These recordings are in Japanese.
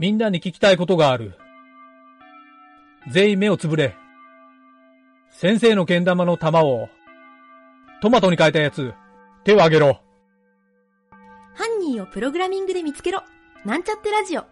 みんなに聞きたいことがある。全員目をつぶれ。先生の剣玉の玉を、トマトに変えたやつ、手を挙げろ。犯人をプログラミングで見つけろ。なんちゃってラジオ。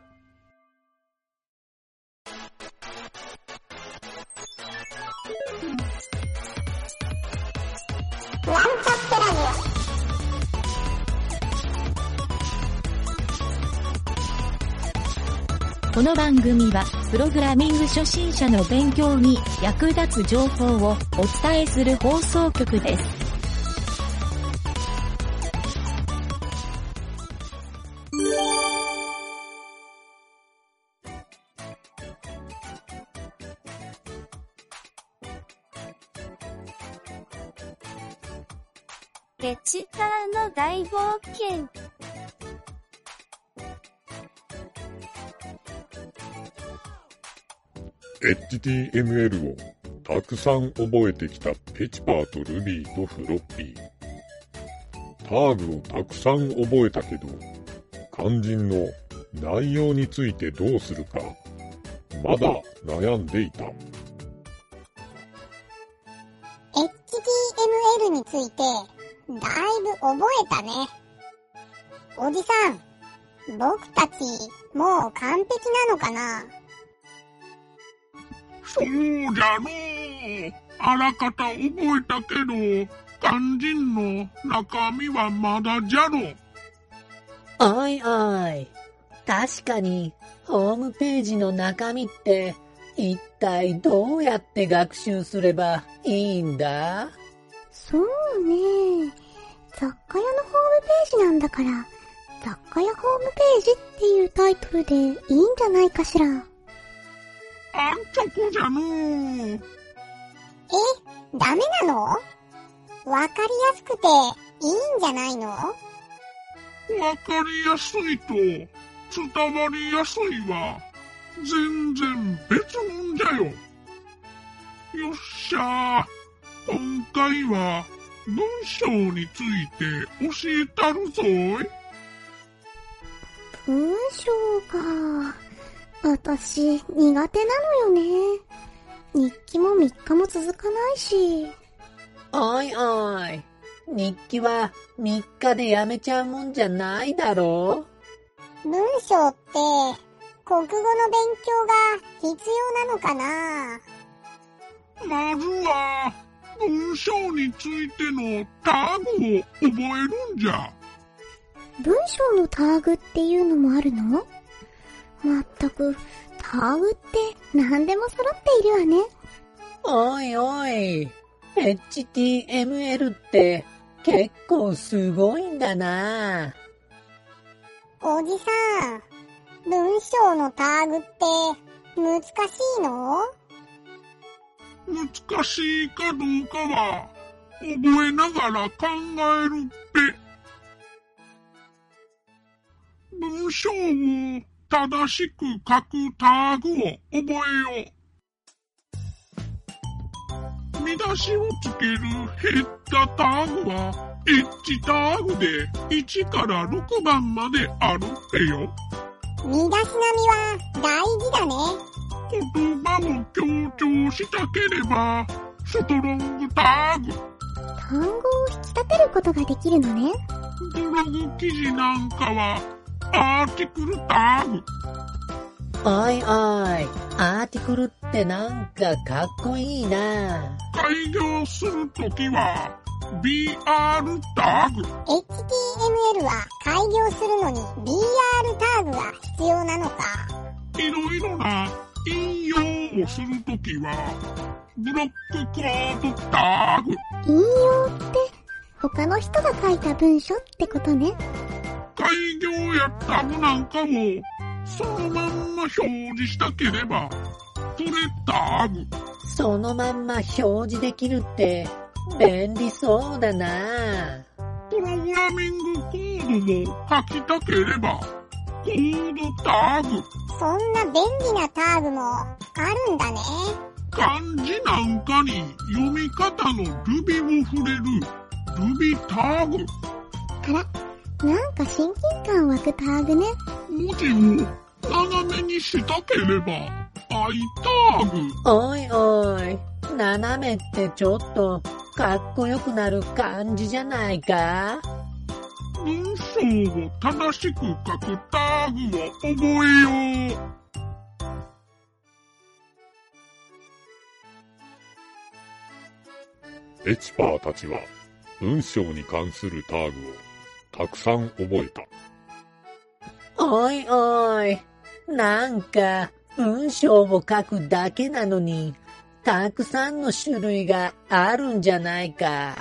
この番組は、プログラミング初心者の勉強に役立つ情報をお伝えする放送局です。レチターの大冒険。HTML をたくさん覚えてきたペチパーとルビーとフロッピー。ターグをたくさん覚えたけど、肝心の内容についてどうするか、まだ悩んでいた。HTML について、だいぶ覚えたね。おじさん、僕たち、もう完璧なのかな？そうじゃのう。あらかた覚えたけど、肝心の中身はまだじゃろ。おいおい。確かに、ホームページの中身って、一体どうやって学習すればいいんだ？そうね。雑貨屋のホームページなんだから、雑貨屋ホームページっていうタイトルでいいんじゃないかしら。あんこじゃのう。え、ダメなの？わかりやすくていいんじゃないの？わかりやすいと、伝わりやすいは、全然別物じゃよ。よっしゃ今回は、文章について教えたるぞい。文章か。私、苦手なのよね。日記も3日も続かないし。おいおい。日記は3日でやめちゃうもんじゃないだろ文章って、国語の勉強が必要なのかな？まずは、文章についてのタグを覚えるんじゃ。文章のターグっていうのもあるの？まったく、ターグって何でも揃っているわね。おいおい。HTML って結構すごいんだな。おじさん、文章のターグって難しいの？難しいかどうかは、覚えながら考えるって。文章を正しく書くタグを覚えよう。見出しをつけるヘッダタグは、H タグで1から6番まであるってよ。身だしなみは大事だね。言葉も強調したければ、ストロングタグ。単語を引き立てることができるのね。ブログ記事なんかは、アーティクルタグ。おいおい。アーティクルってなんかかっこいいな。開業するときは、BR タグ。HTML は開業するのに BR タグが必要なのか。いろいろな引用をするときは、ブロックコードタグ。引用って他の人が書いた文章ってことね。開業やタグなんかも、そのまんま表示したければ、プレタグ。そのまんま表示できるって便利そうだな。プログラミングコードも書きたければ、コードタグ。そんな便利なターグもあるんだね。漢字なんかに読み方のルビを触れるルビタグ。あら、なんか親近感湧くターグね。文字を斜めにしたければ、アイターグ。おいおい、斜めってちょっとかっこよくなる感じじゃないか？文章を正しく書くターグを覚えよう。エチパーたちは文章に関するターグをたくさん覚えた。おいおい、なんか文章を書くだけなのに、たくさんの種類があるんじゃないか。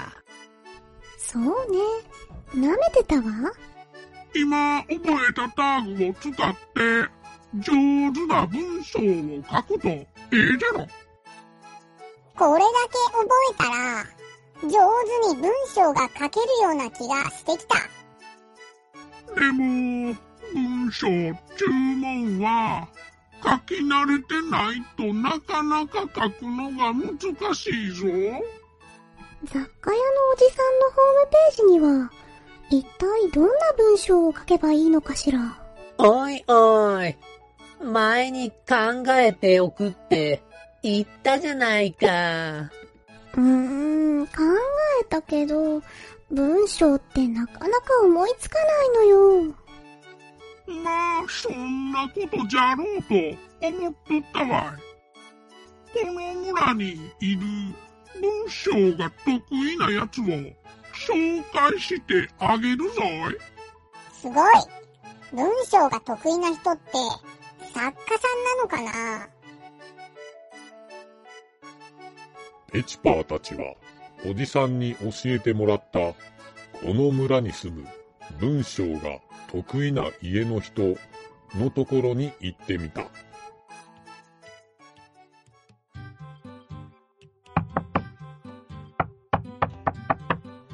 そうね。舐めてたわ。今覚えたターグを使って、上手な文章を書くとええじゃろ。これだけ覚えたら、上手に文章が書けるような気がしてきた。でも、文章注文は、書き慣れてないとなかなか書くのが難しいぞ。雑貨屋のおじさんのホームページには、一体どんな文章を書けばいいのかしら？おいおい、前に考えておくって言ったじゃないか。うーん、考えたけど、文章ってなかなか思いつかないのよ。まあ、そんなことじゃろうと思っとったわい。この村にいる文章が得意なやつを紹介してあげるぞい。すごい。文章が得意な人って、作家さんなのかな？エチパーたちはおじさんに教えてもらったこの村に住む文章が得意な家の人のところに行ってみた。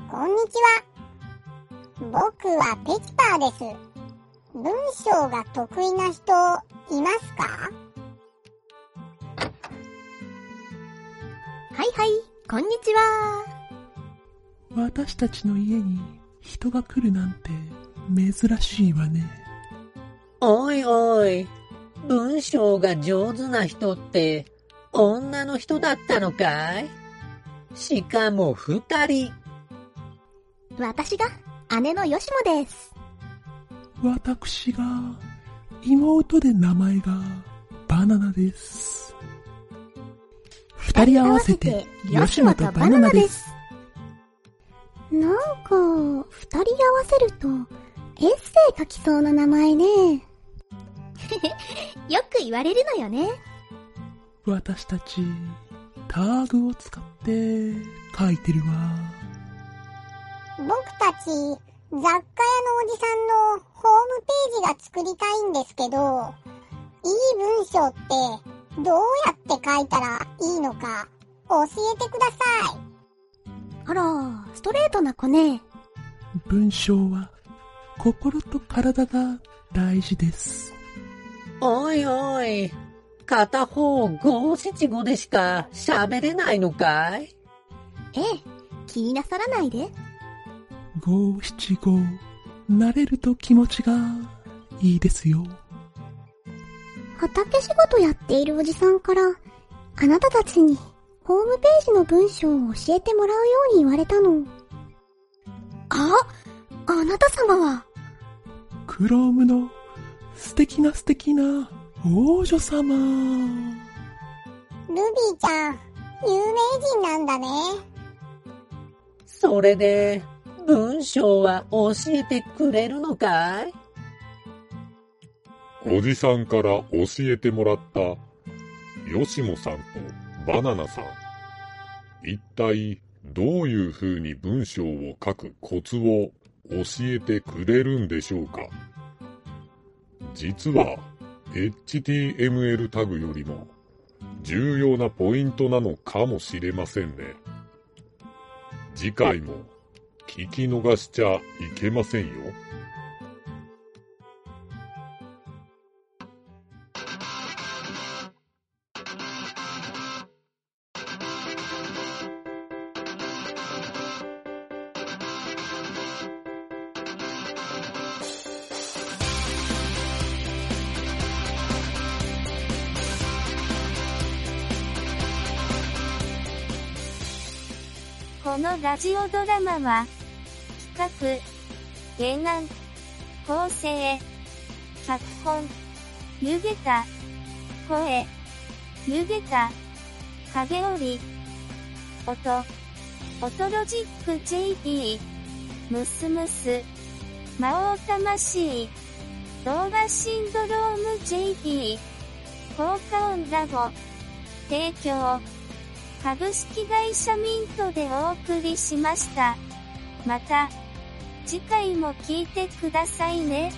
こんにちは。僕はペチパーです。文章が得意な人、いますか？はいはい、こんにちは。私たちの家に人が来るなんて珍しいわね。おいおい、文章が上手な人って女の人だったのかい？しかも二人。私が？姉のよしもです。私が妹で名前がバナナです。二人合わせて吉本バナナです。なんか、二人合わせると、エッセイ書きそうな名前ね。よく言われるのよね。私たちターグを使って書いてるわ。僕たち、雑貨屋のおじさんのホームページが作りたいんですけど、いい文章ってどうやって書いたらいいのか教えてください。あら、ストレートな子ね。文章は心と体が大事です。おいおい、片方五七五でしか喋れないのかい？ええ、気になさらないで。五七五、慣れると気持ちがいいですよ。畑仕事やっているおじさんから、あなたたちにホームページの文章を教えてもらうように言われたの。あ、あなた様は、クロームの素敵な素敵な王女様。ルビーちゃん、有名人なんだね。それで、文章は教えてくれるのかい？おじさんから教えてもらった、よしもさんとバナナさん。一体どういう風に文章を書くコツを教えてくれるんでしょうか？実は HTML タグよりも重要なポイントなのかもしれませんね。次回も聞き逃しちゃいけませんよ。このラジオドラマは、企画、原案、構成、脚本、ゆげた、声、ゆげた、影織、音、オトロジック JP、ムスムス、魔王魂、動画シンドローム JP、効果音ラボ、提供、株式会社ミントでお送りしました。また、次回も聞いてくださいね。